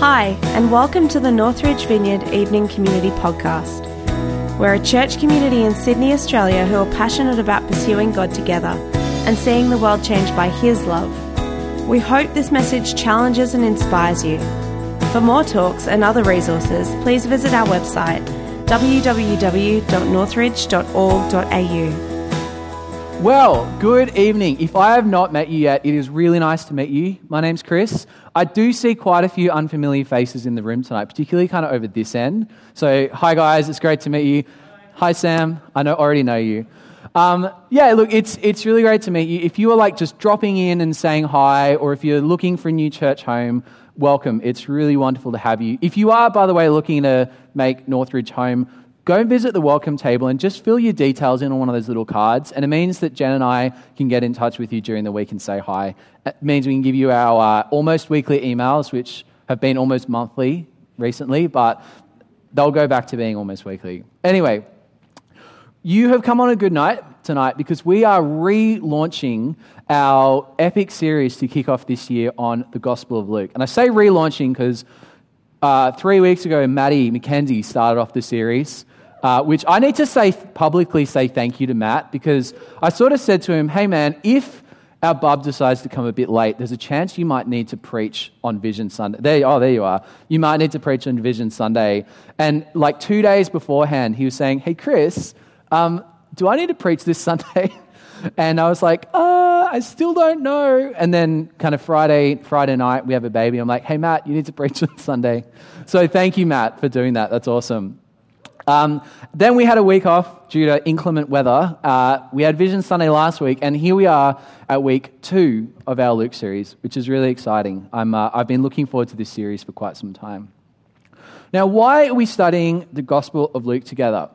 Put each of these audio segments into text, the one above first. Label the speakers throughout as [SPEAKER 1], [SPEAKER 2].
[SPEAKER 1] Hi, and welcome to the Northridge Vineyard Evening Community Podcast. We're a church community in Sydney, Australia who are passionate about pursuing God together and seeing the world changed by His love. We hope this message challenges and inspires you. For more talks and other resources, please visit our website www.northridge.org.au.
[SPEAKER 2] Well, good evening. If I have not met you yet, it is really nice to meet you. My name's Chris. I do see quite a few unfamiliar faces in the room tonight, particularly kind of over this end. So, hi guys, it's great to meet you. Hi Sam, I know already know you. Um, yeah, look, it's it's really great to meet you. If you are like just dropping in and saying hi, or if you're looking for a new church home, welcome. It's really wonderful to have you. If you are, by the way, looking to make Northridge home, go and visit the welcome table and just fill your details in on one of those little cards. And it means that Jen and I can get in touch with you during the week and say hi. It means we can give you our uh, almost weekly emails, which have been almost monthly recently, but they'll go back to being almost weekly. Anyway, you have come on a good night tonight because we are relaunching our epic series to kick off this year on the Gospel of Luke. And I say relaunching because uh, three weeks ago, Maddie McKenzie started off the series uh, which I need to say publicly say thank you to Matt because I sort of said to him, hey man, if our bub decides to come a bit late, there's a chance you might need to preach on Vision Sunday. There, oh, there you are. You might need to preach on Vision Sunday. And like two days beforehand, he was saying, hey, Chris, um, do I need to preach this Sunday? And I was like, uh, I still don't know. And then kind of Friday, Friday night, we have a baby. I'm like, hey, Matt, you need to preach on Sunday. So thank you, Matt, for doing that. That's awesome. Um, then we had a week off due to inclement weather. Uh, we had Vision Sunday last week, and here we are at week two of our Luke series, which is really exciting. I'm, uh, I've been looking forward to this series for quite some time. Now, why are we studying the Gospel of Luke together?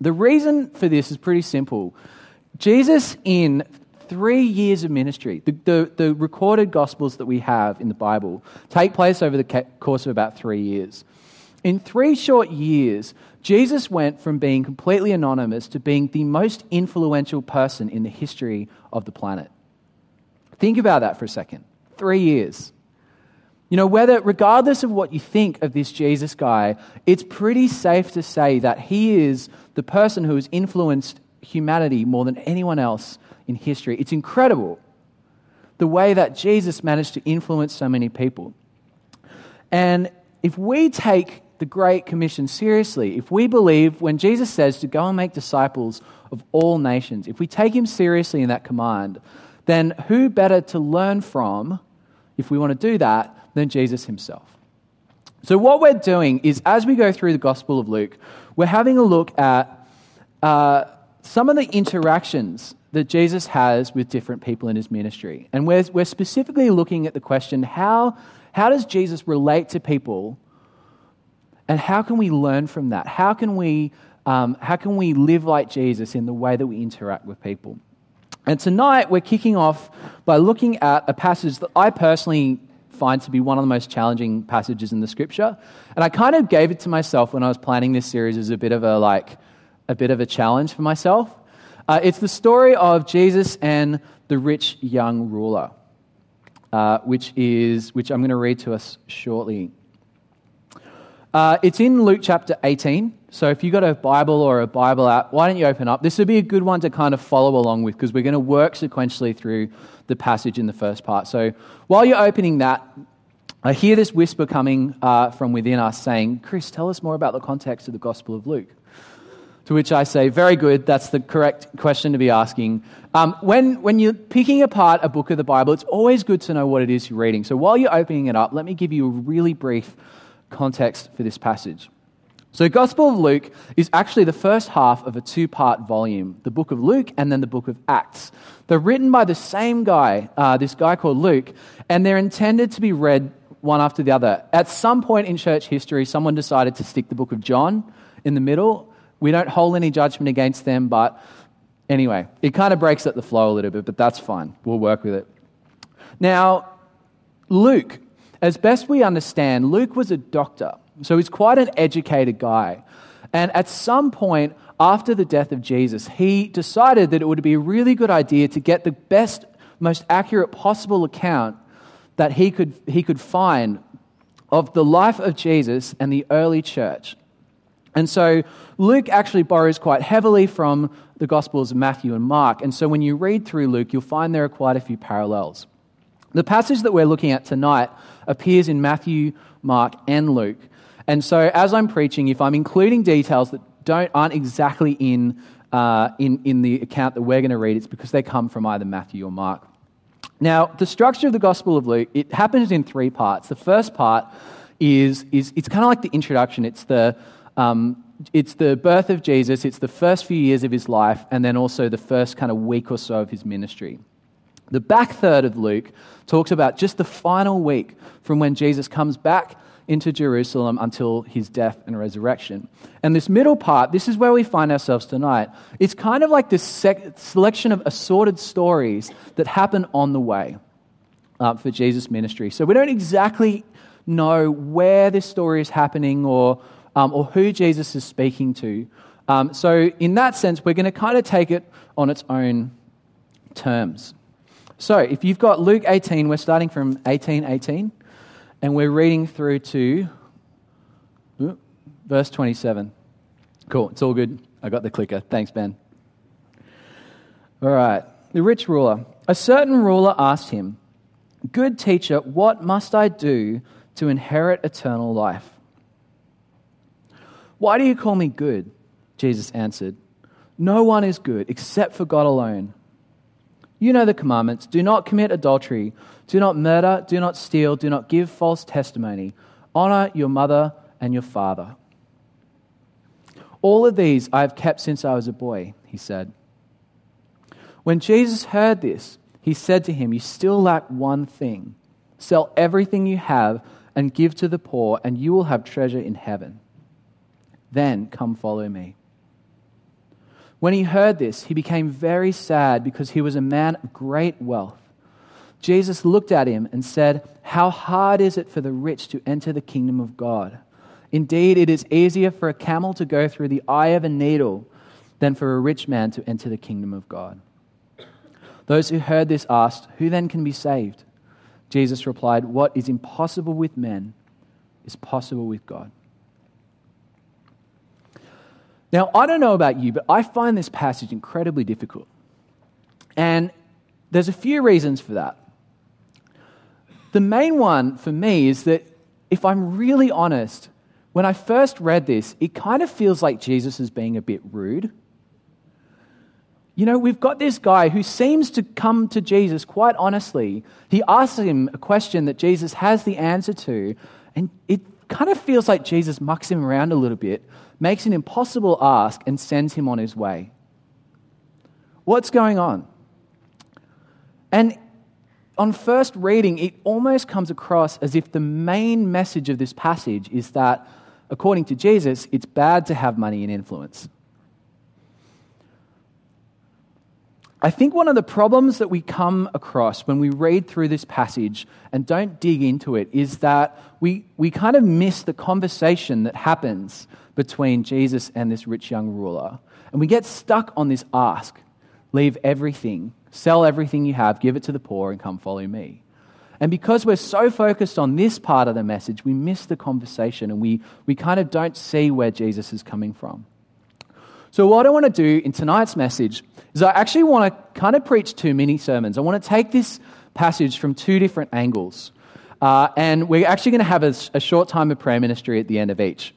[SPEAKER 2] The reason for this is pretty simple. Jesus, in three years of ministry, the, the, the recorded Gospels that we have in the Bible take place over the course of about three years. In three short years, Jesus went from being completely anonymous to being the most influential person in the history of the planet. Think about that for a second. Three years. You know, whether, regardless of what you think of this Jesus guy, it's pretty safe to say that he is the person who has influenced humanity more than anyone else in history. It's incredible the way that Jesus managed to influence so many people. And if we take the Great Commission seriously, if we believe when Jesus says to go and make disciples of all nations, if we take him seriously in that command, then who better to learn from, if we want to do that, than Jesus himself? So, what we're doing is as we go through the Gospel of Luke, we're having a look at uh, some of the interactions that Jesus has with different people in his ministry. And we're, we're specifically looking at the question how, how does Jesus relate to people and how can we learn from that? How can we, um, how can we live like Jesus in the way that we interact with people? And tonight we're kicking off by looking at a passage that I personally find to be one of the most challenging passages in the scripture. And I kind of gave it to myself when I was planning this series as a bit of a like a bit of a challenge for myself. Uh, it's the story of Jesus and the rich young ruler, uh, which is which I'm going to read to us shortly. Uh, it's in Luke chapter 18. So if you've got a Bible or a Bible app, why don't you open up? This would be a good one to kind of follow along with because we're going to work sequentially through the passage in the first part. So while you're opening that, I hear this whisper coming uh, from within us saying, Chris, tell us more about the context of the Gospel of Luke. To which I say, very good, that's the correct question to be asking. Um, when, when you're picking apart a book of the Bible, it's always good to know what it is you're reading. So while you're opening it up, let me give you a really brief context for this passage. So, Gospel of Luke is actually the first half of a two part volume the book of Luke and then the book of Acts. They're written by the same guy, uh, this guy called Luke, and they're intended to be read one after the other. At some point in church history, someone decided to stick the book of John in the middle. We don't hold any judgment against them, but anyway, it kind of breaks up the flow a little bit, but that's fine. We'll work with it. Now, Luke as best we understand, Luke was a doctor, so he's quite an educated guy. And at some point after the death of Jesus, he decided that it would be a really good idea to get the best, most accurate possible account that he could, he could find of the life of Jesus and the early church. And so Luke actually borrows quite heavily from the Gospels of Matthew and Mark. And so when you read through Luke, you'll find there are quite a few parallels. The passage that we're looking at tonight appears in Matthew, Mark, and Luke. And so as I'm preaching, if I'm including details that don't, aren't exactly in, uh, in, in the account that we're going to read, it's because they come from either Matthew or Mark. Now, the structure of the Gospel of Luke, it happens in three parts. The first part is, is it's kind of like the introduction. It's the, um, it's the birth of Jesus, it's the first few years of his life, and then also the first kind of week or so of his ministry. The back third of Luke talks about just the final week from when Jesus comes back into Jerusalem until his death and resurrection. And this middle part, this is where we find ourselves tonight. It's kind of like this sec- selection of assorted stories that happen on the way uh, for Jesus' ministry. So we don't exactly know where this story is happening or, um, or who Jesus is speaking to. Um, so, in that sense, we're going to kind of take it on its own terms. So, if you've got Luke 18, we're starting from 1818. 18 and we're reading through to verse 27. Cool, it's all good. I got the clicker. Thanks, Ben. All right. The rich ruler. A certain ruler asked him, Good teacher, what must I do to inherit eternal life? Why do you call me good? Jesus answered, No one is good except for God alone. You know the commandments do not commit adultery, do not murder, do not steal, do not give false testimony, honor your mother and your father. All of these I have kept since I was a boy, he said. When Jesus heard this, he said to him, You still lack one thing. Sell everything you have and give to the poor, and you will have treasure in heaven. Then come follow me. When he heard this, he became very sad because he was a man of great wealth. Jesus looked at him and said, How hard is it for the rich to enter the kingdom of God? Indeed, it is easier for a camel to go through the eye of a needle than for a rich man to enter the kingdom of God. Those who heard this asked, Who then can be saved? Jesus replied, What is impossible with men is possible with God. Now, I don't know about you, but I find this passage incredibly difficult. And there's a few reasons for that. The main one for me is that if I'm really honest, when I first read this, it kind of feels like Jesus is being a bit rude. You know, we've got this guy who seems to come to Jesus quite honestly. He asks him a question that Jesus has the answer to, and it kind of feels like Jesus mucks him around a little bit, makes an impossible ask, and sends him on his way. What's going on? And on first reading, it almost comes across as if the main message of this passage is that, according to Jesus, it's bad to have money and influence. I think one of the problems that we come across when we read through this passage and don't dig into it is that we, we kind of miss the conversation that happens between Jesus and this rich young ruler. And we get stuck on this ask leave everything Sell everything you have, give it to the poor, and come follow me. And because we're so focused on this part of the message, we miss the conversation and we, we kind of don't see where Jesus is coming from. So, what I want to do in tonight's message is I actually want to kind of preach two mini sermons. I want to take this passage from two different angles. Uh, and we're actually going to have a, a, short time of prayer ministry at the end of each.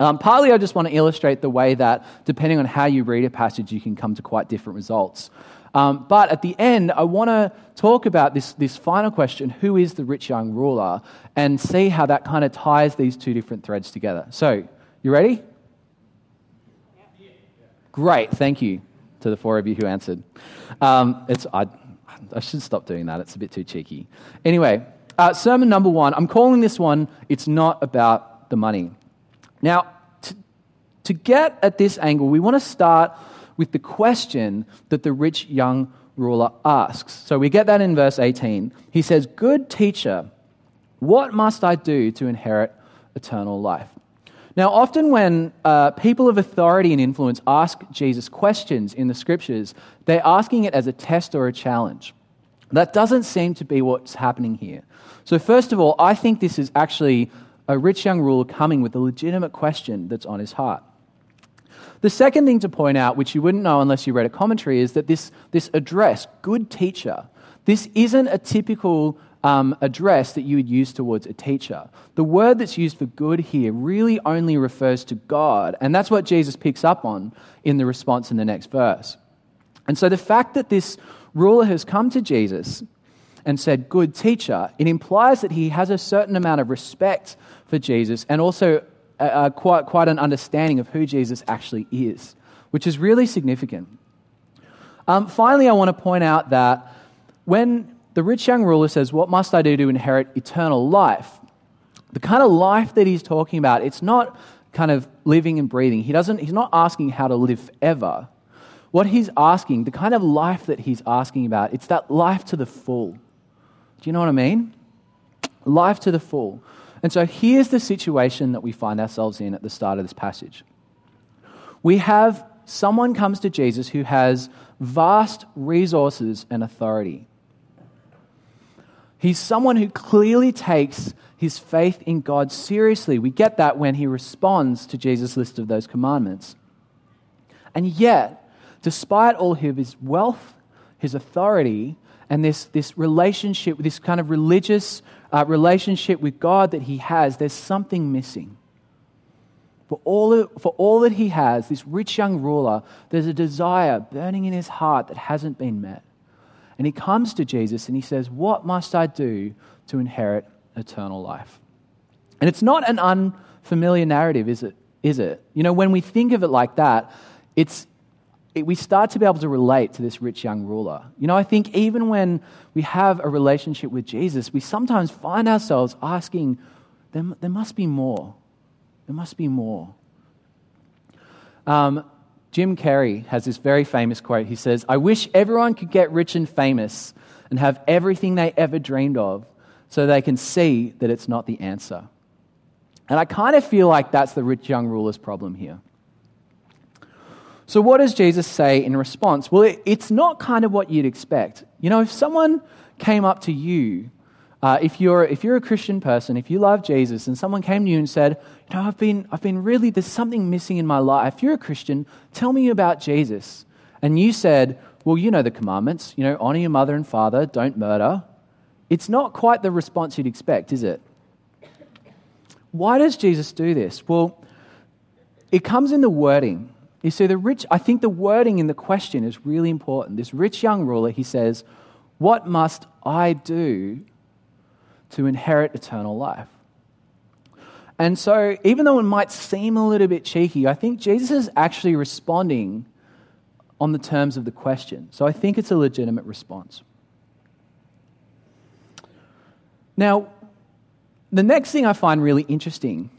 [SPEAKER 2] Um, partly, I just want to illustrate the way that, depending on how you read a passage, you can come to quite different results. Um, but at the end, I want to talk about this, this final question who is the rich young ruler? And see how that kind of ties these two different threads together. So, you ready? Great, thank you to the four of you who answered. Um, it's, I, I should stop doing that, it's a bit too cheeky. Anyway, uh, sermon number one, I'm calling this one It's Not About the Money. Now, to, to get at this angle, we want to start with the question that the rich young ruler asks. So we get that in verse 18. He says, Good teacher, what must I do to inherit eternal life? Now, often when uh, people of authority and influence ask Jesus questions in the scriptures, they're asking it as a test or a challenge. That doesn't seem to be what's happening here. So, first of all, I think this is actually a rich young ruler coming with a legitimate question that's on his heart. The second thing to point out, which you wouldn't know unless you read a commentary, is that this, this address, good teacher, this isn't a typical um, address that you would use towards a teacher. The word that's used for good here really only refers to God, and that's what Jesus picks up on in the response in the next verse. And so the fact that this ruler has come to Jesus and said, Good teacher, it implies that he has a certain amount of respect for Jesus and also uh, quite, quite an understanding of who Jesus actually is, which is really significant. Um, finally, I want to point out that when the rich young ruler says, What must I do to inherit eternal life? The kind of life that he's talking about, it's not kind of living and breathing. He doesn't, he's not asking how to live ever. What he's asking, the kind of life that he's asking about, it's that life to the full. Do you know what I mean? Life to the full. And so here's the situation that we find ourselves in at the start of this passage. We have someone comes to Jesus who has vast resources and authority. He's someone who clearly takes his faith in God seriously. We get that when he responds to Jesus' list of those commandments. And yet, despite all of his wealth, his authority, and this, this relationship, this kind of religious uh, relationship with God that he has, there's something missing. For all, for all that he has, this rich young ruler, there's a desire burning in his heart that hasn't been met. And he comes to Jesus and he says, What must I do to inherit eternal life? And it's not an unfamiliar narrative, is it? Is it? You know, when we think of it like that, it's, it, we start to be able to relate to this rich young ruler. You know, I think even when we have a relationship with Jesus, we sometimes find ourselves asking, there, there must be more. There must be more. Um, Jim Carrey has this very famous quote. He says, I wish everyone could get rich and famous and have everything they ever dreamed of so they can see that it's not the answer. And I kind of feel like that's the rich young ruler's problem here. So, what does Jesus say in response? Well, it's not kind of what you'd expect. You know, if someone came up to you, uh, if, you're, if you're a Christian person, if you love Jesus, and someone came to you and said, You know, I've been, I've been really, there's something missing in my life. If you're a Christian, tell me about Jesus. And you said, Well, you know the commandments, you know, honor your mother and father, don't murder. It's not quite the response you'd expect, is it? Why does Jesus do this? Well, it comes in the wording. You see, the rich, I think the wording in the question is really important. This rich young ruler, he says, What must I do to inherit eternal life? And so, even though it might seem a little bit cheeky, I think Jesus is actually responding on the terms of the question. So, I think it's a legitimate response. Now, the next thing I find really interesting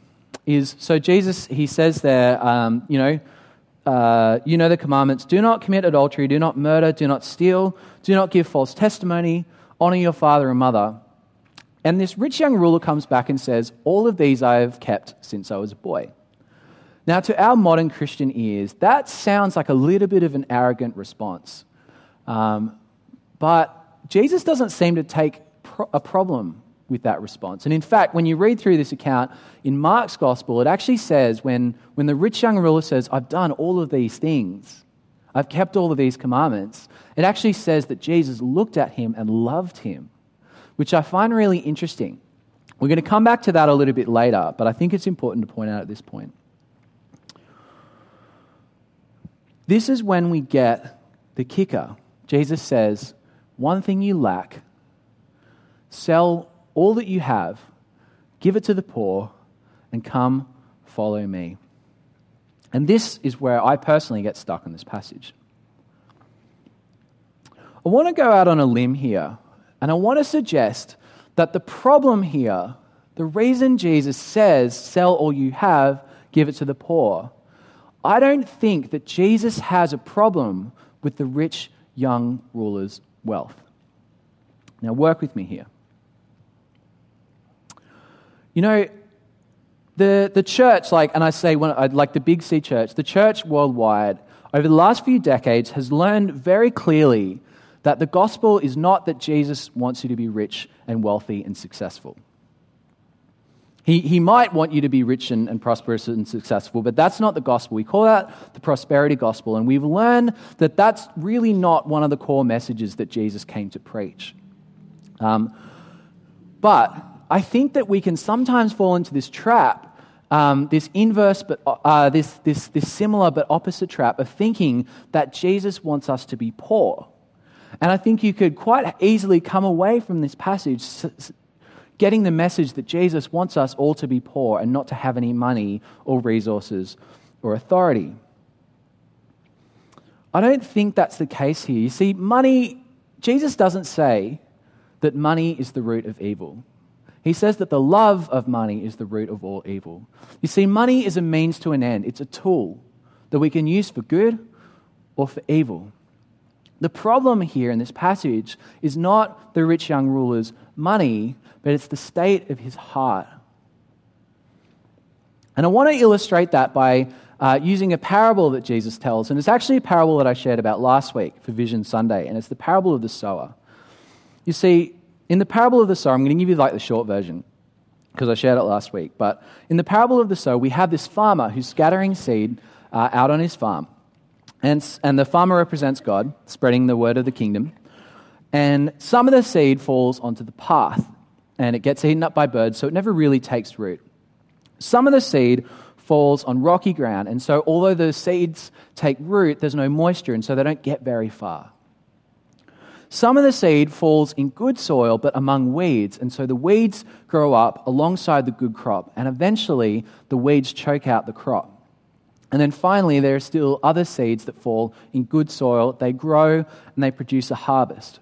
[SPEAKER 2] is so Jesus, he says there, um, you know, uh, you know the commandments do not commit adultery, do not murder, do not steal, do not give false testimony, honor your father and mother. And this rich young ruler comes back and says, All of these I have kept since I was a boy. Now, to our modern Christian ears, that sounds like a little bit of an arrogant response. Um, but Jesus doesn't seem to take pro- a problem with that response. And in fact, when you read through this account in Mark's gospel, it actually says when, when the rich young ruler says, I've done all of these things, I've kept all of these commandments, it actually says that Jesus looked at him and loved him, which I find really interesting. We're going to come back to that a little bit later, but I think it's important to point out at this point. This is when we get the kicker. Jesus says, One thing you lack, sell all that you have, give it to the poor, and come follow me. And this is where I personally get stuck in this passage. I want to go out on a limb here, and I want to suggest that the problem here, the reason Jesus says, sell all you have, give it to the poor, I don't think that Jesus has a problem with the rich young ruler's wealth. Now, work with me here. You know, the, the church, like, and I say, when, like the Big C church, the church worldwide, over the last few decades, has learned very clearly That the gospel is not that Jesus wants you to be rich and wealthy and successful. He, he might want you to be rich and, and prosperous and successful, but that's not the gospel. We call that the prosperity gospel, and we've learned that that's really not one of the core messages that Jesus came to preach. Um, but I think that we can sometimes fall into this trap um, this inverse, but uh, this, this, this similar but opposite trap of thinking that Jesus wants us to be poor. And I think you could quite easily come away from this passage getting the message that Jesus wants us all to be poor and not to have any money or resources or authority. I don't think that's the case here. You see, money, Jesus doesn't say that money is the root of evil. He says that the love of money is the root of all evil. You see, money is a means to an end, it's a tool that we can use for good or for evil. The problem here in this passage is not the rich young ruler's money, but it's the state of his heart. And I want to illustrate that by uh, using a parable that Jesus tells. And it's actually a parable that I shared about last week for Vision Sunday, and it's the parable of the sower. You see, in the parable of the sower, I'm going to give you like the short version because I shared it last week. But in the parable of the sower, we have this farmer who's scattering seed uh, out on his farm. And, and the farmer represents God, spreading the word of the kingdom. And some of the seed falls onto the path and it gets eaten up by birds, so it never really takes root. Some of the seed falls on rocky ground, and so although the seeds take root, there's no moisture, and so they don't get very far. Some of the seed falls in good soil, but among weeds, and so the weeds grow up alongside the good crop, and eventually the weeds choke out the crop. And then finally, there are still other seeds that fall in good soil. They grow and they produce a harvest.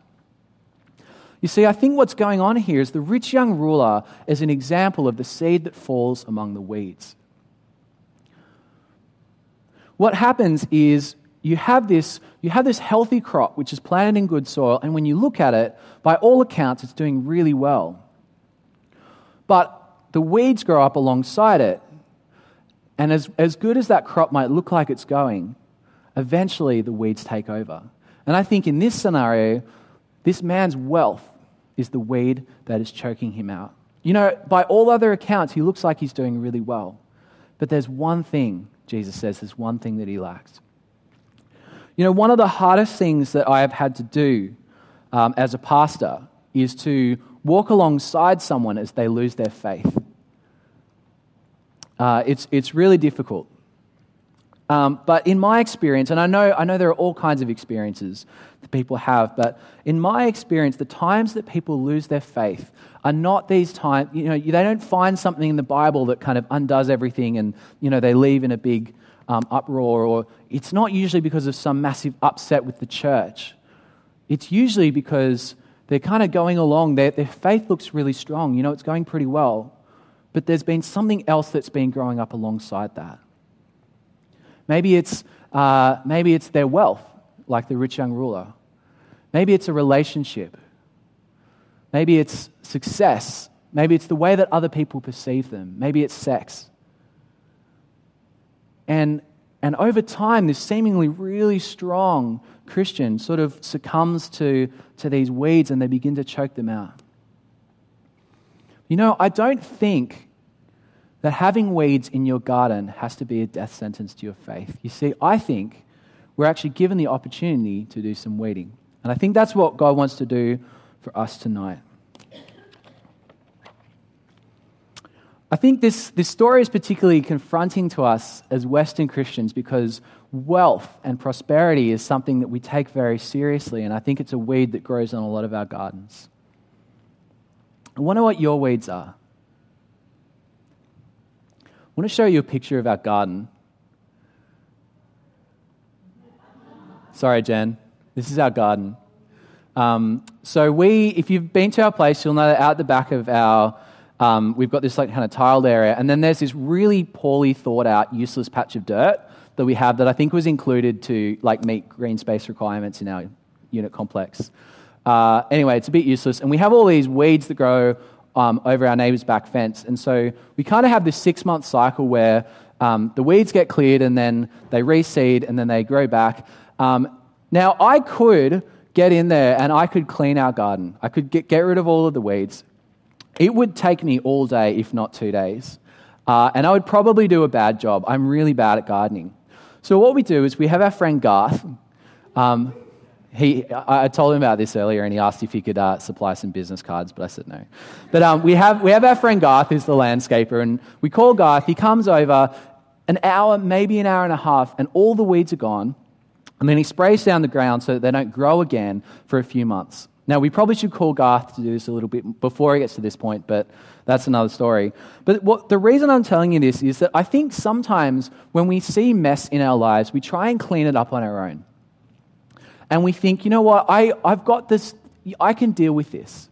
[SPEAKER 2] You see, I think what's going on here is the rich young ruler is an example of the seed that falls among the weeds. What happens is you have this you have this healthy crop which is planted in good soil and when you look at it by all accounts it's doing really well. But the weeds grow up alongside it and as, as good as that crop might look like it's going eventually the weeds take over. And i think in this scenario this man's wealth is the weed that is choking him out. You know by all other accounts he looks like he's doing really well. But there's one thing jesus says there's one thing that he lacks you know, one of the hardest things that I have had to do um, as a pastor is to walk alongside someone as they lose their faith. Uh, it's, it's really difficult. Um, but in my experience, and I know, I know there are all kinds of experiences that people have, but in my experience, the times that people lose their faith are not these times, you know, they don't find something in the Bible that kind of undoes everything and, you know, they leave in a big um, uproar, or it's not usually because of some massive upset with the church. It's usually because they're kind of going along, their, their faith looks really strong, you know, it's going pretty well, but there's been something else that's been growing up alongside that. Maybe it's, uh, maybe it's their wealth, like the rich young ruler. Maybe it's a relationship. Maybe it's success. Maybe it's the way that other people perceive them. Maybe it's sex. And, and over time, this seemingly really strong Christian sort of succumbs to, to these weeds and they begin to choke them out. You know, I don't think that having weeds in your garden has to be a death sentence to your faith. You see, I think we're actually given the opportunity to do some weeding. And I think that's what God wants to do for us tonight. I think this, this story is particularly confronting to us as Western Christians because wealth and prosperity is something that we take very seriously, and I think it's a weed that grows on a lot of our gardens. I wonder what your weeds are. I want to show you a picture of our garden. Sorry, Jen. This is our garden. Um, so, we, if you've been to our place, you'll know that out the back of our um, we've got this like kind of tiled area, and then there's this really poorly thought out, useless patch of dirt that we have that I think was included to like meet green space requirements in our unit complex. Uh, anyway, it's a bit useless, and we have all these weeds that grow um, over our neighbour's back fence, and so we kind of have this six month cycle where um, the weeds get cleared, and then they reseed, and then they grow back. Um, now, I could get in there and I could clean our garden. I could get, get rid of all of the weeds. It would take me all day, if not two days. Uh, and I would probably do a bad job. I'm really bad at gardening. So, what we do is we have our friend Garth. Um, he, I told him about this earlier and he asked if he could uh, supply some business cards, but I said no. But um, we, have, we have our friend Garth, who's the landscaper, and we call Garth. He comes over an hour, maybe an hour and a half, and all the weeds are gone. And then he sprays down the ground so that they don't grow again for a few months. Now, we probably should call Garth to do this a little bit before he gets to this point, but that's another story. But what, the reason I'm telling you this is that I think sometimes when we see mess in our lives, we try and clean it up on our own. And we think, you know what, I, I've got this, I can deal with this.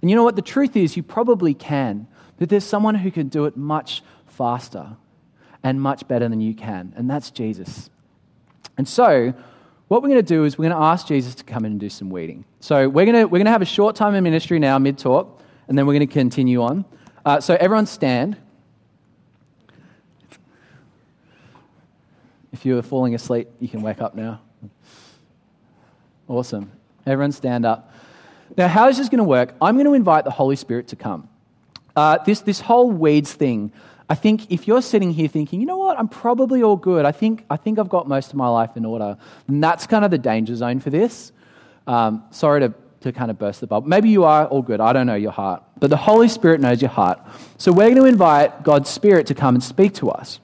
[SPEAKER 2] And you know what, the truth is, you probably can, but there's someone who can do it much faster and much better than you can, and that's Jesus. And so, what we're going to do is we're going to ask Jesus to come in and do some weeding. So, we're going to, we're going to have a short time in ministry now, mid talk, and then we're going to continue on. Uh, so, everyone stand. If you are falling asleep, you can wake up now. Awesome. Everyone stand up. Now, how is this going to work? I'm going to invite the Holy Spirit to come. Uh, this, this whole weeds thing, I think if you're sitting here thinking, you know what, I'm probably all good, I think, I think I've got most of my life in order, and that's kind of the danger zone for this. Um, sorry to, to kind of burst the bubble. Maybe you are all good, I don't know your heart, but the Holy Spirit knows your heart. So we're going to invite God's Spirit to come and speak to us.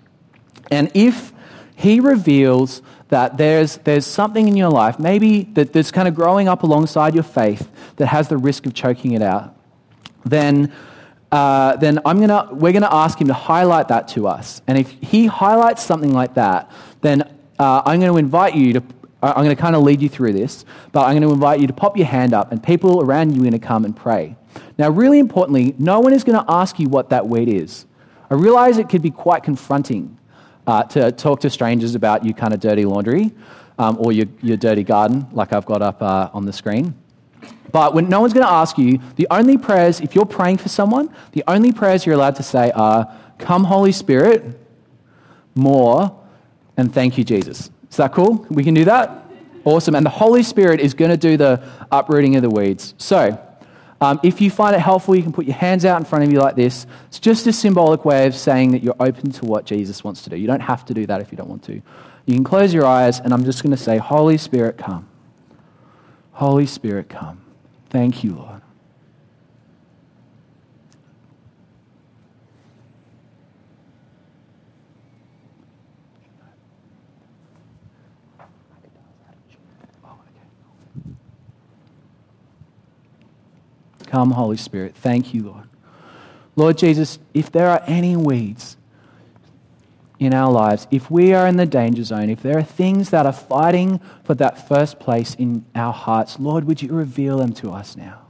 [SPEAKER 2] And if He reveals that there's, there's something in your life, maybe that, that's kind of growing up alongside your faith that has the risk of choking it out, then, uh, then I'm gonna, we're going to ask him to highlight that to us. And if he highlights something like that, then uh, I'm going to invite you to, I'm going to kind of lead you through this, but I'm going to invite you to pop your hand up, and people around you are going to come and pray. Now, really importantly, no one is going to ask you what that weed is. I realize it could be quite confronting uh, to talk to strangers about your kind of dirty laundry um, or your, your dirty garden, like I've got up uh, on the screen. But when no one's going to ask you, the only prayers, if you're praying for someone, the only prayers you're allowed to say are, Come, Holy Spirit, more, and thank you, Jesus. Is that cool? We can do that? Awesome. And the Holy Spirit is going to do the uprooting of the weeds. So, um, if you find it helpful, you can put your hands out in front of you like this. It's just a symbolic way of saying that you're open to what Jesus wants to do. You don't have to do that if you don't want to. You can close your eyes, and I'm just going to say, Holy Spirit, come. Holy Spirit, come. Thank you, Lord. Come, Holy Spirit. Thank you, Lord. Lord Jesus, if there are any weeds in our lives, if we are in the danger zone, if there are things that are fighting for that first place in our hearts, Lord, would you reveal them to us now?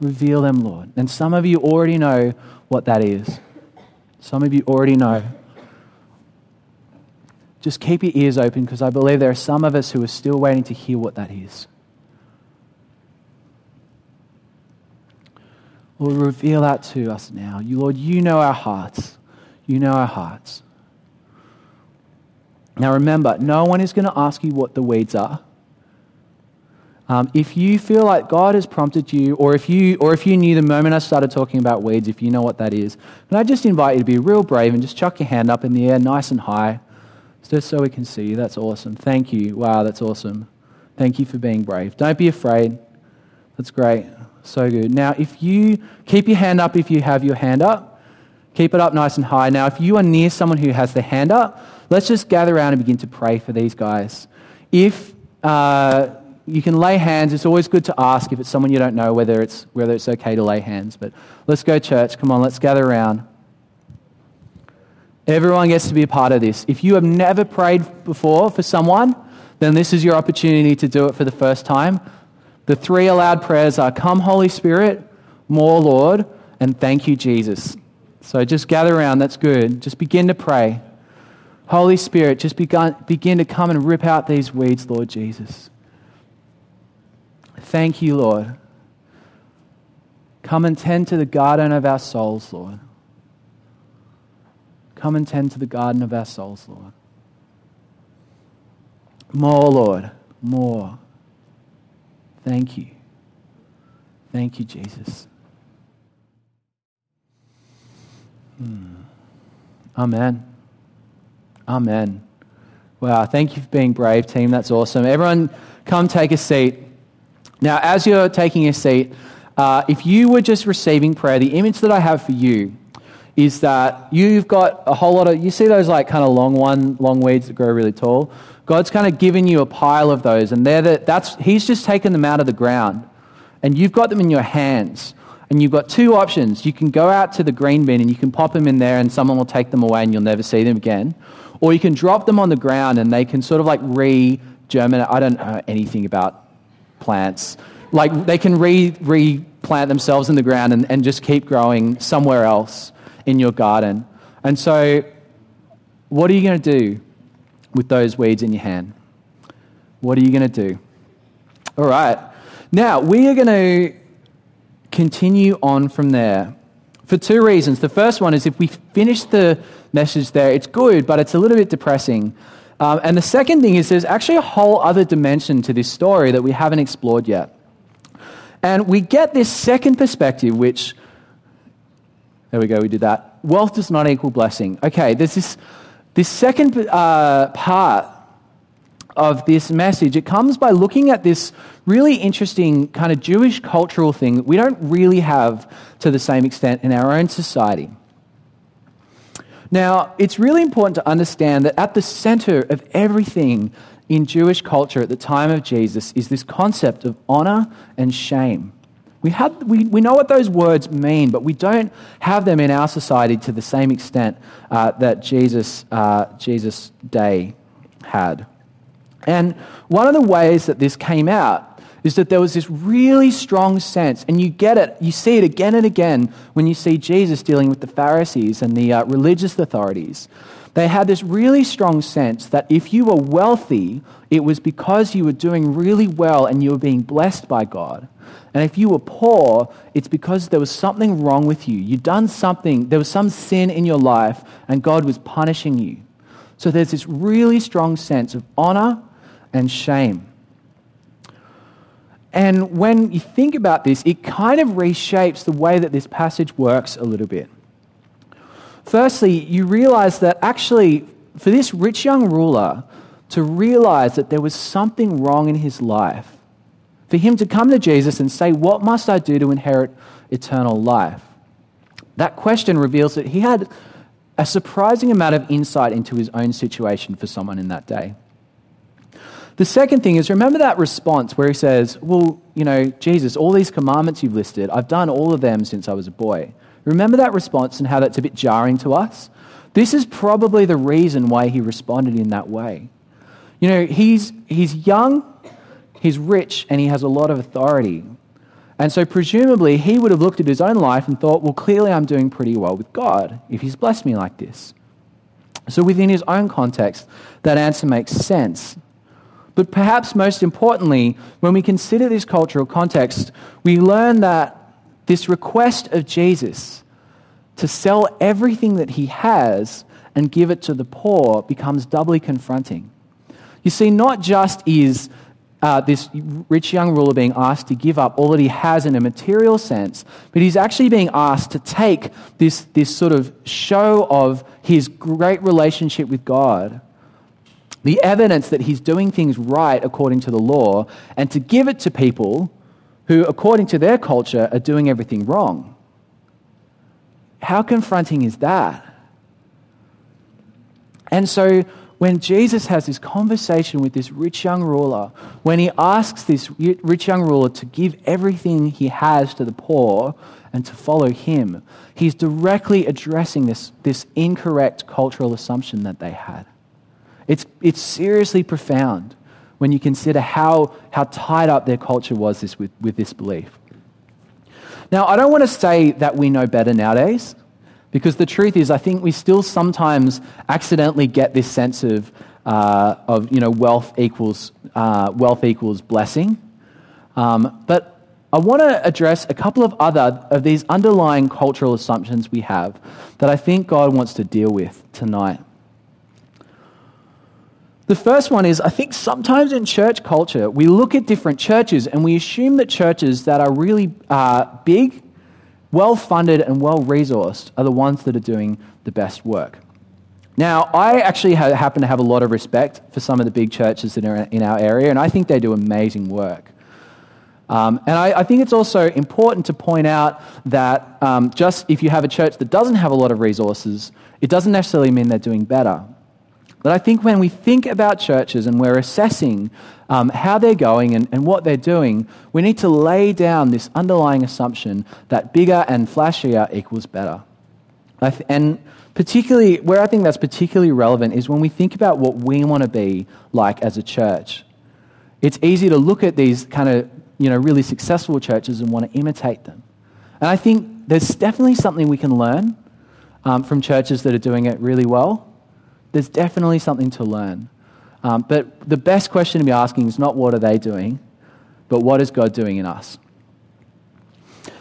[SPEAKER 2] Reveal them, Lord. And some of you already know what that is. Some of you already know. Just keep your ears open because I believe there are some of us who are still waiting to hear what that is. Lord, reveal that to us now. You, Lord, you know our hearts. You know our hearts. Now remember, no one is going to ask you what the weeds are. Um, if you feel like God has prompted you, or if you, or if you knew the moment I started talking about weeds, if you know what that is, can I just invite you to be real brave and just chuck your hand up in the air, nice and high, just so we can see you. That's awesome. Thank you. Wow, that's awesome. Thank you for being brave. Don't be afraid. That's great. So good. Now, if you keep your hand up, if you have your hand up, keep it up nice and high. Now, if you are near someone who has their hand up, let's just gather around and begin to pray for these guys. If uh, you can lay hands, it's always good to ask if it's someone you don't know whether it's, whether it's okay to lay hands. But let's go, church. Come on, let's gather around. Everyone gets to be a part of this. If you have never prayed before for someone, then this is your opportunity to do it for the first time. The three allowed prayers are Come, Holy Spirit, more, Lord, and thank you, Jesus. So just gather around, that's good. Just begin to pray. Holy Spirit, just begin, begin to come and rip out these weeds, Lord Jesus. Thank you, Lord. Come and tend to the garden of our souls, Lord. Come and tend to the garden of our souls, Lord. More, Lord, more. Thank you. Thank you, Jesus. Hmm. Amen. Amen. Wow, thank you for being brave, team. That's awesome. Everyone, come take a seat. Now, as you're taking a seat, uh, if you were just receiving prayer, the image that I have for you is that you've got a whole lot of, you see those like kind of long one, long weeds that grow really tall? God's kind of given you a pile of those, and they're the, that's, He's just taken them out of the ground, and you've got them in your hands. And you've got two options. You can go out to the green bin and you can pop them in there, and someone will take them away and you'll never see them again. Or you can drop them on the ground and they can sort of like re germinate. I don't know anything about plants. Like they can re replant themselves in the ground and, and just keep growing somewhere else in your garden. And so, what are you going to do with those weeds in your hand? What are you going to do? All right. Now, we are going to continue on from there for two reasons. The first one is if we finish the message there, it's good, but it's a little bit depressing. Um, and the second thing is there's actually a whole other dimension to this story that we haven't explored yet. And we get this second perspective, which there we go, we did that. Wealth does not equal blessing. Okay, there's this, this second uh, part of this message. It comes by looking at this really interesting kind of Jewish cultural thing that we don't really have to the same extent in our own society. Now, it's really important to understand that at the center of everything in Jewish culture at the time of Jesus is this concept of honor and shame. We, have, we, we know what those words mean, but we don't have them in our society to the same extent uh, that Jesus, uh, Jesus' day had. And one of the ways that this came out is that there was this really strong sense, and you get it, you see it again and again when you see Jesus dealing with the Pharisees and the uh, religious authorities. They had this really strong sense that if you were wealthy, it was because you were doing really well and you were being blessed by God. And if you were poor, it's because there was something wrong with you. You'd done something, there was some sin in your life, and God was punishing you. So there's this really strong sense of honor and shame. And when you think about this, it kind of reshapes the way that this passage works a little bit. Firstly, you realize that actually, for this rich young ruler to realize that there was something wrong in his life, for him to come to Jesus and say, What must I do to inherit eternal life? That question reveals that he had a surprising amount of insight into his own situation for someone in that day. The second thing is remember that response where he says, Well, you know, Jesus, all these commandments you've listed, I've done all of them since I was a boy. Remember that response and how that's a bit jarring to us? This is probably the reason why he responded in that way. You know, he's, he's young, he's rich, and he has a lot of authority. And so, presumably, he would have looked at his own life and thought, well, clearly I'm doing pretty well with God if he's blessed me like this. So, within his own context, that answer makes sense. But perhaps most importantly, when we consider this cultural context, we learn that this request of Jesus to sell everything that he has and give it to the poor becomes doubly confronting. You see, not just is uh, this rich young ruler being asked to give up all that he has in a material sense, but he's actually being asked to take this, this sort of show of his great relationship with God, the evidence that he's doing things right according to the law, and to give it to people who, according to their culture, are doing everything wrong. How confronting is that? And so, when Jesus has this conversation with this rich young ruler, when he asks this rich young ruler to give everything he has to the poor and to follow him, he's directly addressing this, this incorrect cultural assumption that they had. It's, it's seriously profound when you consider how, how tied up their culture was this, with, with this belief. Now, I don't want to say that we know better nowadays. Because the truth is, I think we still sometimes accidentally get this sense of, uh, of you know, wealth equals, uh, wealth equals blessing. Um, but I want to address a couple of other of these underlying cultural assumptions we have that I think God wants to deal with tonight. The first one is I think sometimes in church culture, we look at different churches and we assume that churches that are really uh, big, well funded, and well resourced are the ones that are doing the best work. Now, I actually ha- happen to have a lot of respect for some of the big churches that are in our area, and I think they do amazing work. Um, and I, I, think it's also important to point out that um, just if you have a church that doesn't have a lot of resources, it doesn't necessarily mean they're doing better. But I think when we think about churches and we're assessing um, how they're going and, and what they're doing, we need to lay down this underlying assumption that bigger and flashier equals better. And particularly, where I think that's particularly relevant is when we think about what we want to be like as a church. It's easy to look at these kind of you know, really successful churches and want to imitate them. And I think there's definitely something we can learn um, from churches that are doing it really well there's definitely something to learn. Um, but the best question to be asking is not what are they doing, but what is God doing in us?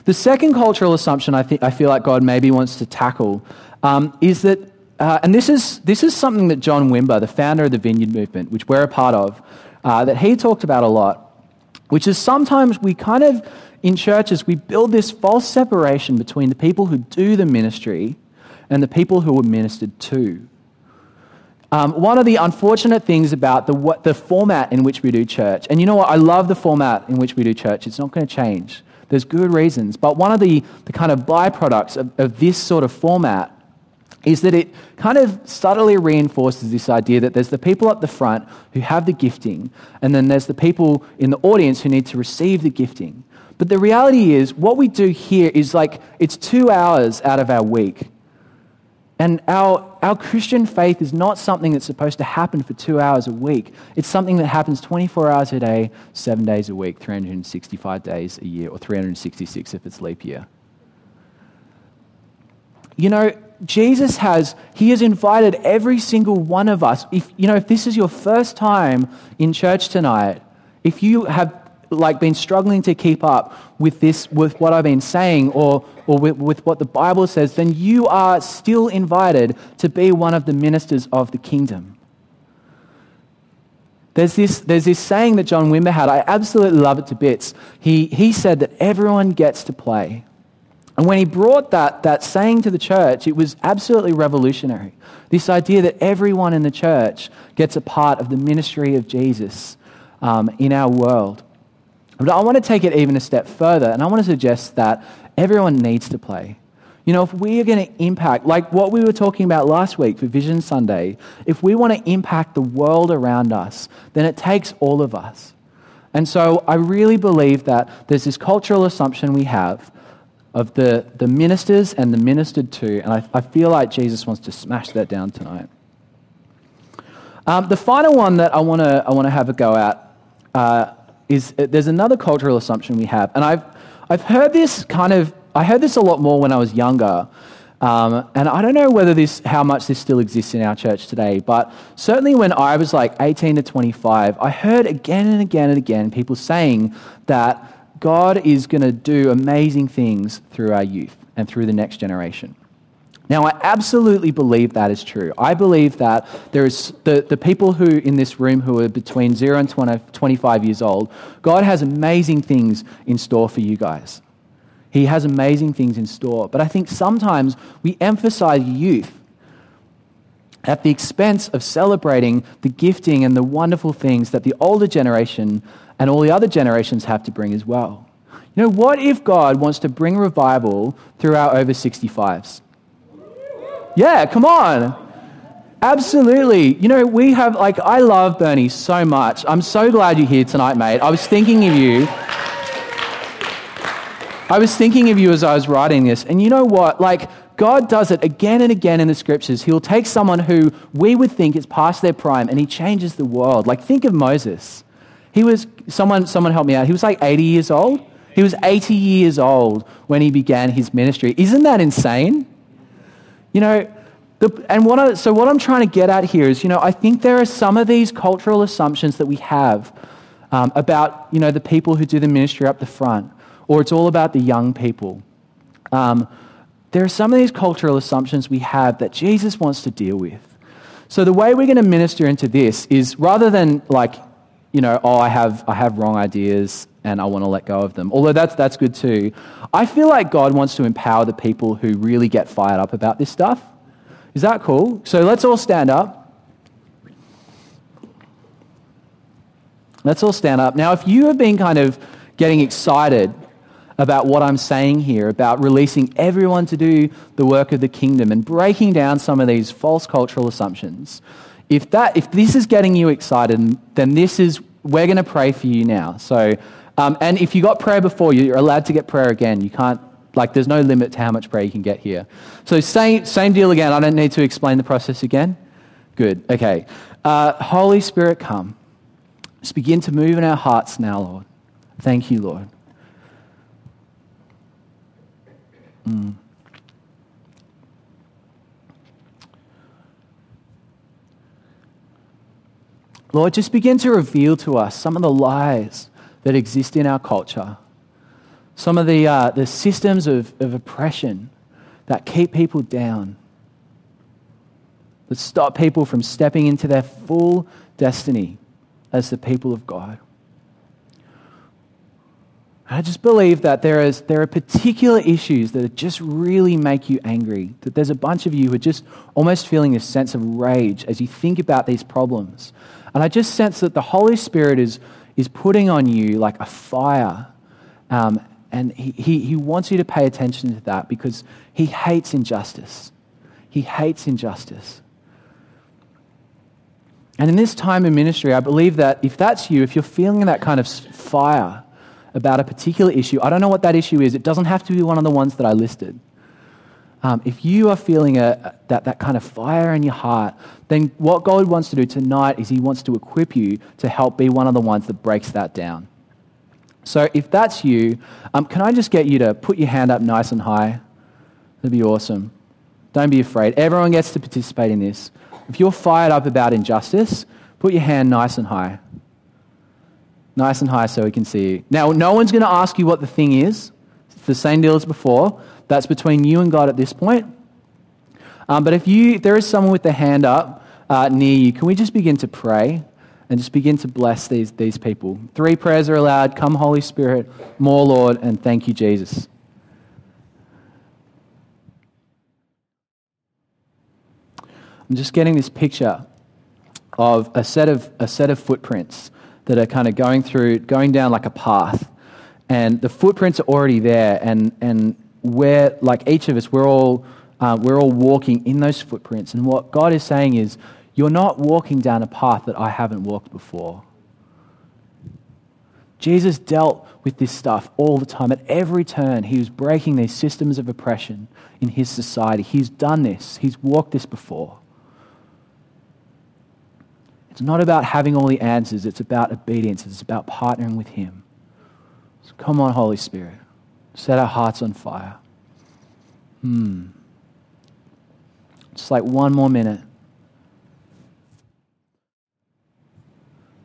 [SPEAKER 2] The second cultural assumption I, think, I feel like God maybe wants to tackle um, is that, uh, and this is, this is something that John Wimber, the founder of the Vineyard Movement, which we're a part of, uh, that he talked about a lot, which is sometimes we kind of, in churches, we build this false separation between the people who do the ministry and the people who are ministered to. Um, one of the unfortunate things about the, what, the format in which we do church, and you know what, I love the format in which we do church, it's not going to change. There's good reasons. But one of the, the kind of byproducts of, of this sort of format is that it kind of subtly reinforces this idea that there's the people up the front who have the gifting, and then there's the people in the audience who need to receive the gifting. But the reality is, what we do here is like it's two hours out of our week. And our, our Christian faith is not something that's supposed to happen for two hours a week. It's something that happens 24 hours a day, seven days a week, 365 days a year, or 366 if it's leap year. You know, Jesus has, he has invited every single one of us. If, you know, if this is your first time in church tonight, if you have like been struggling to keep up with this, with what I've been saying, or, or with, with what the Bible says, then you are still invited to be one of the ministers of the kingdom. There's this, there's this saying that John Wimber had. I absolutely love it to bits. He, he said that everyone gets to play. And when he brought that, that saying to the church, it was absolutely revolutionary. This idea that everyone in the church gets a part of the ministry of Jesus um, in our world. But I want to take it even a step further, and I want to suggest that everyone needs to play. You know, if we are going to impact, like what we were talking about last week for Vision Sunday, if we want to impact the world around us, then it takes all of us. And so I really believe that there's this cultural assumption we have of the, the ministers and the ministered to, and I, I feel like Jesus wants to smash that down tonight. Um, the final one that I want to I want to have a go at uh, is uh, there's another cultural assumption we have, and I've I've heard this kind of I heard this a lot more when I was younger. Um, and I don't know whether this, how much this still exists in our church today, but certainly when I was like 18 to 25, I heard again and again and again people saying that God is going to do amazing things through our youth and through the next generation. Now, I absolutely believe that is true. I believe that there is the, the people who in this room who are between 0 and 20, 25 years old, God has amazing things in store for you guys. He has amazing things in store. But I think sometimes we emphasize youth at the expense of celebrating the gifting and the wonderful things that the older generation and all the other generations have to bring as well. You know, what if God wants to bring revival through our over 65s? Yeah, come on. Absolutely. You know, we have, like, I love Bernie so much. I'm so glad you're here tonight, mate. I was thinking of you. I was thinking of you as I was writing this. And you know what? Like, God does it again and again in the scriptures. He'll take someone who we would think is past their prime and he changes the world. Like, think of Moses. He was, someone, someone help me out. He was like 80 years old. He was 80 years old when he began his ministry. Isn't that insane? You know, the, and what I, so what I'm trying to get at here is, you know, I think there are some of these cultural assumptions that we have um, about, you know, the people who do the ministry up the front, or it's all about the young people. Um, there are some of these cultural assumptions we have that Jesus wants to deal with. So the way we're going to minister into this is rather than like, you know, oh, I have, I have wrong ideas and I want to let go of them, although that's, that's good too. I feel like God wants to empower the people who really get fired up about this stuff. Is that cool? So let's all stand up. Let's all stand up. Now, if you have been kind of getting excited about what I'm saying here, about releasing everyone to do the work of the kingdom and breaking down some of these false cultural assumptions, if, that, if this is getting you excited, then this is, we're going to pray for you now. So, um, and if you got prayer before, you're allowed to get prayer again. You can't, like, there's no limit to how much prayer you can get here. So, same, same deal again. I don't need to explain the process again. Good. Okay. Uh, Holy Spirit, come. Just begin to move in our hearts now, Lord. Thank you, Lord. Mm. Lord, just begin to reveal to us some of the lies that exist in our culture, some of the, uh, the systems of, of oppression that keep people down, that stop people from stepping into their full destiny as the people of God. I just believe that there, is, there are particular issues that just really make you angry. That there's a bunch of you who are just almost feeling this sense of rage as you think about these problems. And I just sense that the Holy Spirit is, is putting on you like a fire. Um, and he, he, he wants you to pay attention to that because he hates injustice. He hates injustice. And in this time in ministry, I believe that if that's you, if you're feeling that kind of fire about a particular issue, I don't know what that issue is. It doesn't have to be one of the ones that I listed. Um, if you are feeling a, that, that kind of fire in your heart, then what God wants to do tonight is He wants to equip you to help be one of the ones that breaks that down. So if that's you, um, can I just get you to put your hand up nice and high? That'd be awesome. Don't be afraid. Everyone gets to participate in this. If you're fired up about injustice, put your hand nice and high. Nice and high so we can see you. Now, no one's going to ask you what the thing is. It's the same deal as before. That's between you and God at this point. Um, but if, you, if there is someone with their hand up uh, near you, can we just begin to pray and just begin to bless these, these people? Three prayers are allowed. Come, Holy Spirit, more, Lord, and thank you, Jesus. I'm just getting this picture of a set of, a set of footprints that are kind of going through, going down like a path. And the footprints are already there, and, and we're, like each of us, we're all, uh, we're all walking in those footprints. And what God is saying is, you're not walking down a path that I haven't walked before. Jesus dealt with this stuff all the time. At every turn, he was breaking these systems of oppression in his society. He's done this, he's walked this before. It's not about having all the answers, it's about obedience, it's about partnering with Him. So come on, Holy Spirit. Set our hearts on fire. Hmm. Just like one more minute.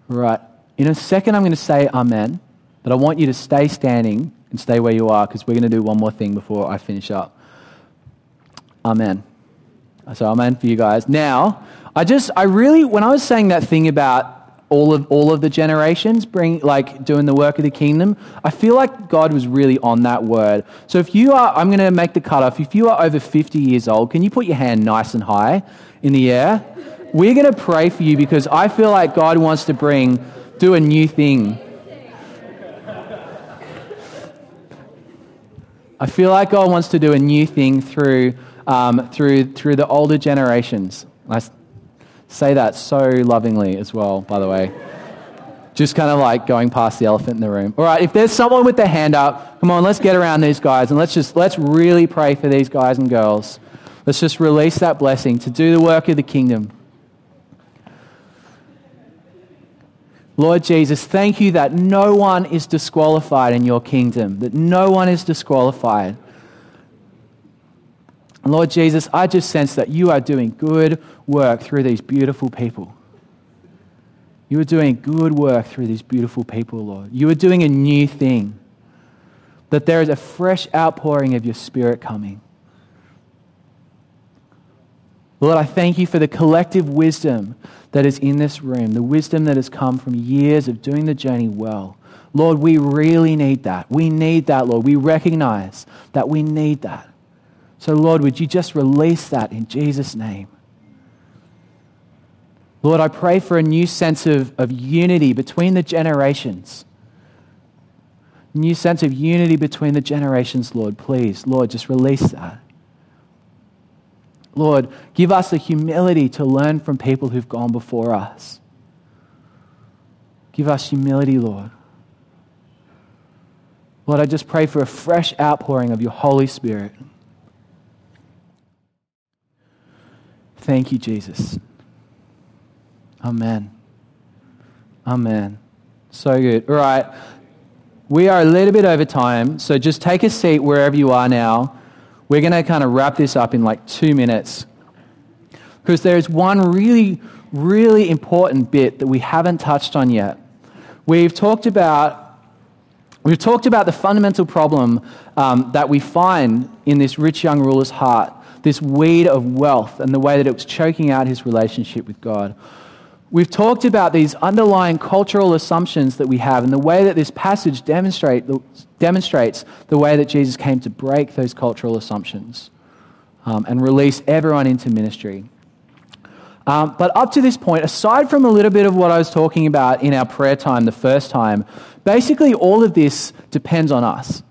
[SPEAKER 2] Right. In a second, I'm going to say Amen, but I want you to stay standing and stay where you are because we're going to do one more thing before I finish up. Amen. So, Amen for you guys. Now, I just, I really, when I was saying that thing about all of all of the generations bring like doing the work of the kingdom i feel like god was really on that word. So if you are i'm going to make the cutoff. If you are over 50 years old can you put your hand nice and high in the air? We're going to pray for you because i feel like god wants to bring do a new thing. I feel like god wants to do a new thing through um, through through the older generations say that so lovingly as well, by the way. Just kind of like going past the elephant in the room. All right, if there's someone with their hand up, come on, let's get around these guys and let's just let's really pray for these guys and girls. Let's just release that blessing to do the work of the kingdom. Lord Jesus, thank you that no one is disqualified in your kingdom, that no one is disqualified. Lord Jesus, I just sense that you are doing good work through these beautiful people. You are doing good work through these beautiful people, Lord. You are doing a new thing. That there is a fresh outpouring of your spirit coming. Lord, I thank you for the collective wisdom that is in this room, the wisdom that has come from years of doing the journey well. Lord, we really need that. We need that, Lord. We recognize that we need that. So, Lord, would you just release that in Jesus' name? Lord, I pray for a new sense of, of unity between the generations. New sense of unity between the generations, Lord. Please, Lord, just release that. Lord, give us the humility to learn from people who've gone before us. Give us humility, Lord. Lord, I just pray for a fresh outpouring of your Holy Spirit. Thank you, Jesus. Amen. Amen. So good. All right. We are a little bit over time, so just take a seat wherever you are now. We're going to kind of wrap this up in like two minutes. Because there's one really, really important bit that we haven't touched on yet. We've talked about. We've talked about the fundamental problem um, that we find in this rich young ruler's heart, this weed of wealth, and the way that it was choking out his relationship with God. We've talked about these underlying cultural assumptions that we have and the way that this passage demonstrate, demonstrates the way that Jesus came to break those cultural assumptions um, and release everyone into ministry. Um, but up to this point, aside from a little bit of what I was talking about in our prayer time the first time, basically all of this depends on us.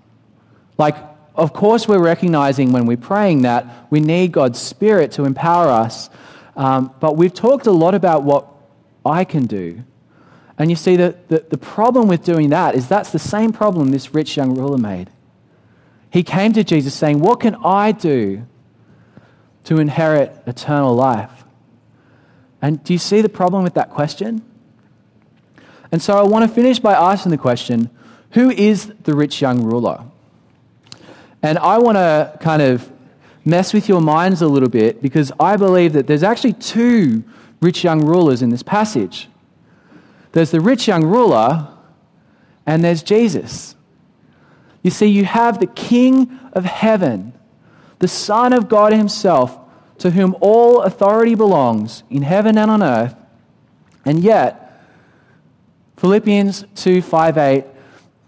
[SPEAKER 2] Like, of course, we're recognizing when we're praying that we need God's Spirit to empower us. Um, but we've talked a lot about what I can do. And you see, that the, the problem with doing that is that's the same problem this rich young ruler made. He came to Jesus saying, What can I do to inherit eternal life? And do you see the problem with that question? And so I want to finish by asking the question who is the rich young ruler? And I want to kind of mess with your minds a little bit because I believe that there's actually two rich young rulers in this passage. There's the rich young ruler, and there's Jesus. You see, you have the King of heaven, the Son of God Himself, to whom all authority belongs in heaven and on earth. And yet, Philippians 2 5 8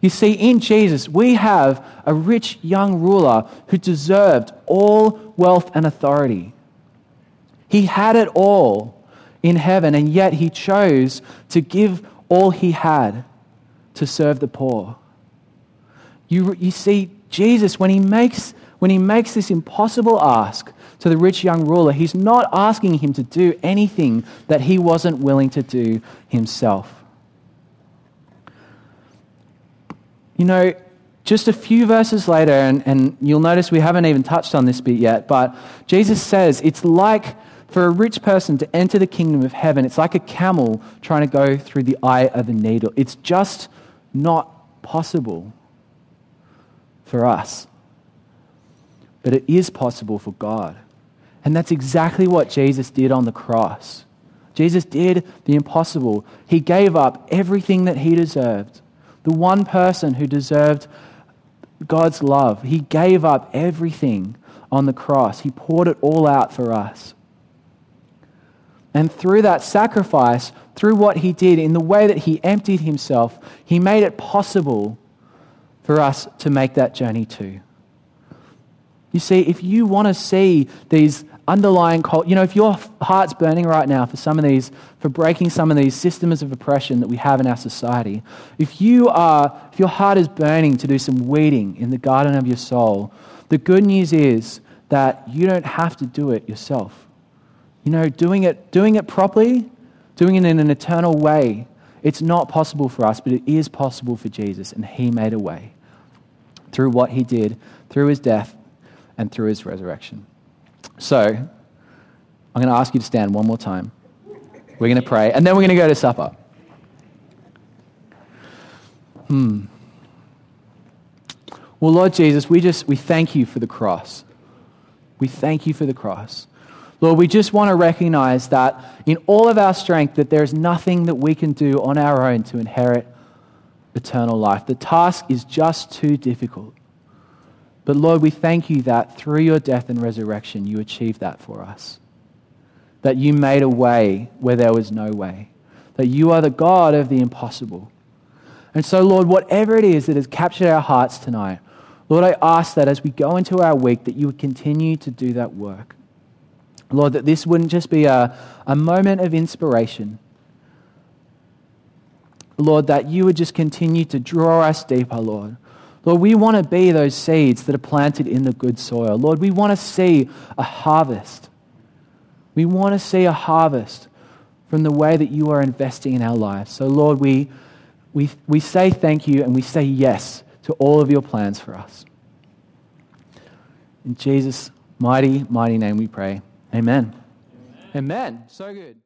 [SPEAKER 2] You see, in Jesus, we have a rich young ruler who deserved all wealth and authority. He had it all in heaven, and yet he chose to give all he had to serve the poor. You, you see, Jesus, when he, makes, when he makes this impossible ask to the rich young ruler, he's not asking him to do anything that he wasn't willing to do himself. You know, just a few verses later, and, and you'll notice we haven't even touched on this bit yet, but Jesus says it's like for a rich person to enter the kingdom of heaven, it's like a camel trying to go through the eye of a needle. It's just not possible for us. But it is possible for God. And that's exactly what Jesus did on the cross. Jesus did the impossible. He gave up everything that he deserved the one person who deserved God's love. He gave up everything on the cross, He poured it all out for us. And through that sacrifice, through what He did, in the way that He emptied Himself, He made it possible for us to make that journey too. You see, if you want to see these underlying cult. You know, if your heart's burning right now for some of these, for breaking some of these systems of oppression that we have in our society, if you are, if your heart is burning to do some weeding in the garden of your soul, the good news is that you don't have to do it yourself. You know, doing it, doing it properly, doing it in an eternal way, it's not possible for us, but it is possible for Jesus, and He made a way through what He did, through His death, and through His resurrection. So, I'm going to ask you to stand one more time. We're going to pray, and then we're going to go to supper. Hmm. Well, Lord Jesus, we just we thank you for the cross. We thank you for the cross. Lord, we just want to recognize that in all of our strength that there is nothing that we can do on our own to inherit eternal life. The task is just too difficult. But Lord, we thank you that through your death and resurrection you achieved that for us. That you made a way where there was no way. That you are the God of the impossible. And so, Lord, whatever it is that has captured our hearts tonight, Lord, I ask that as we go into our week, that you would continue to do that work. Lord, that this wouldn't just be a, a moment of inspiration. Lord, that you would just continue to draw us deeper, Lord. Lord, we want to be those seeds that are planted in the good soil. Lord, we want to see a harvest. We want to see a harvest from the way that you are investing in our lives. So, Lord, we, we, we say thank you and we say yes to all of your plans for us. In Jesus' mighty, mighty name we pray. Amen. Amen. Amen. So good.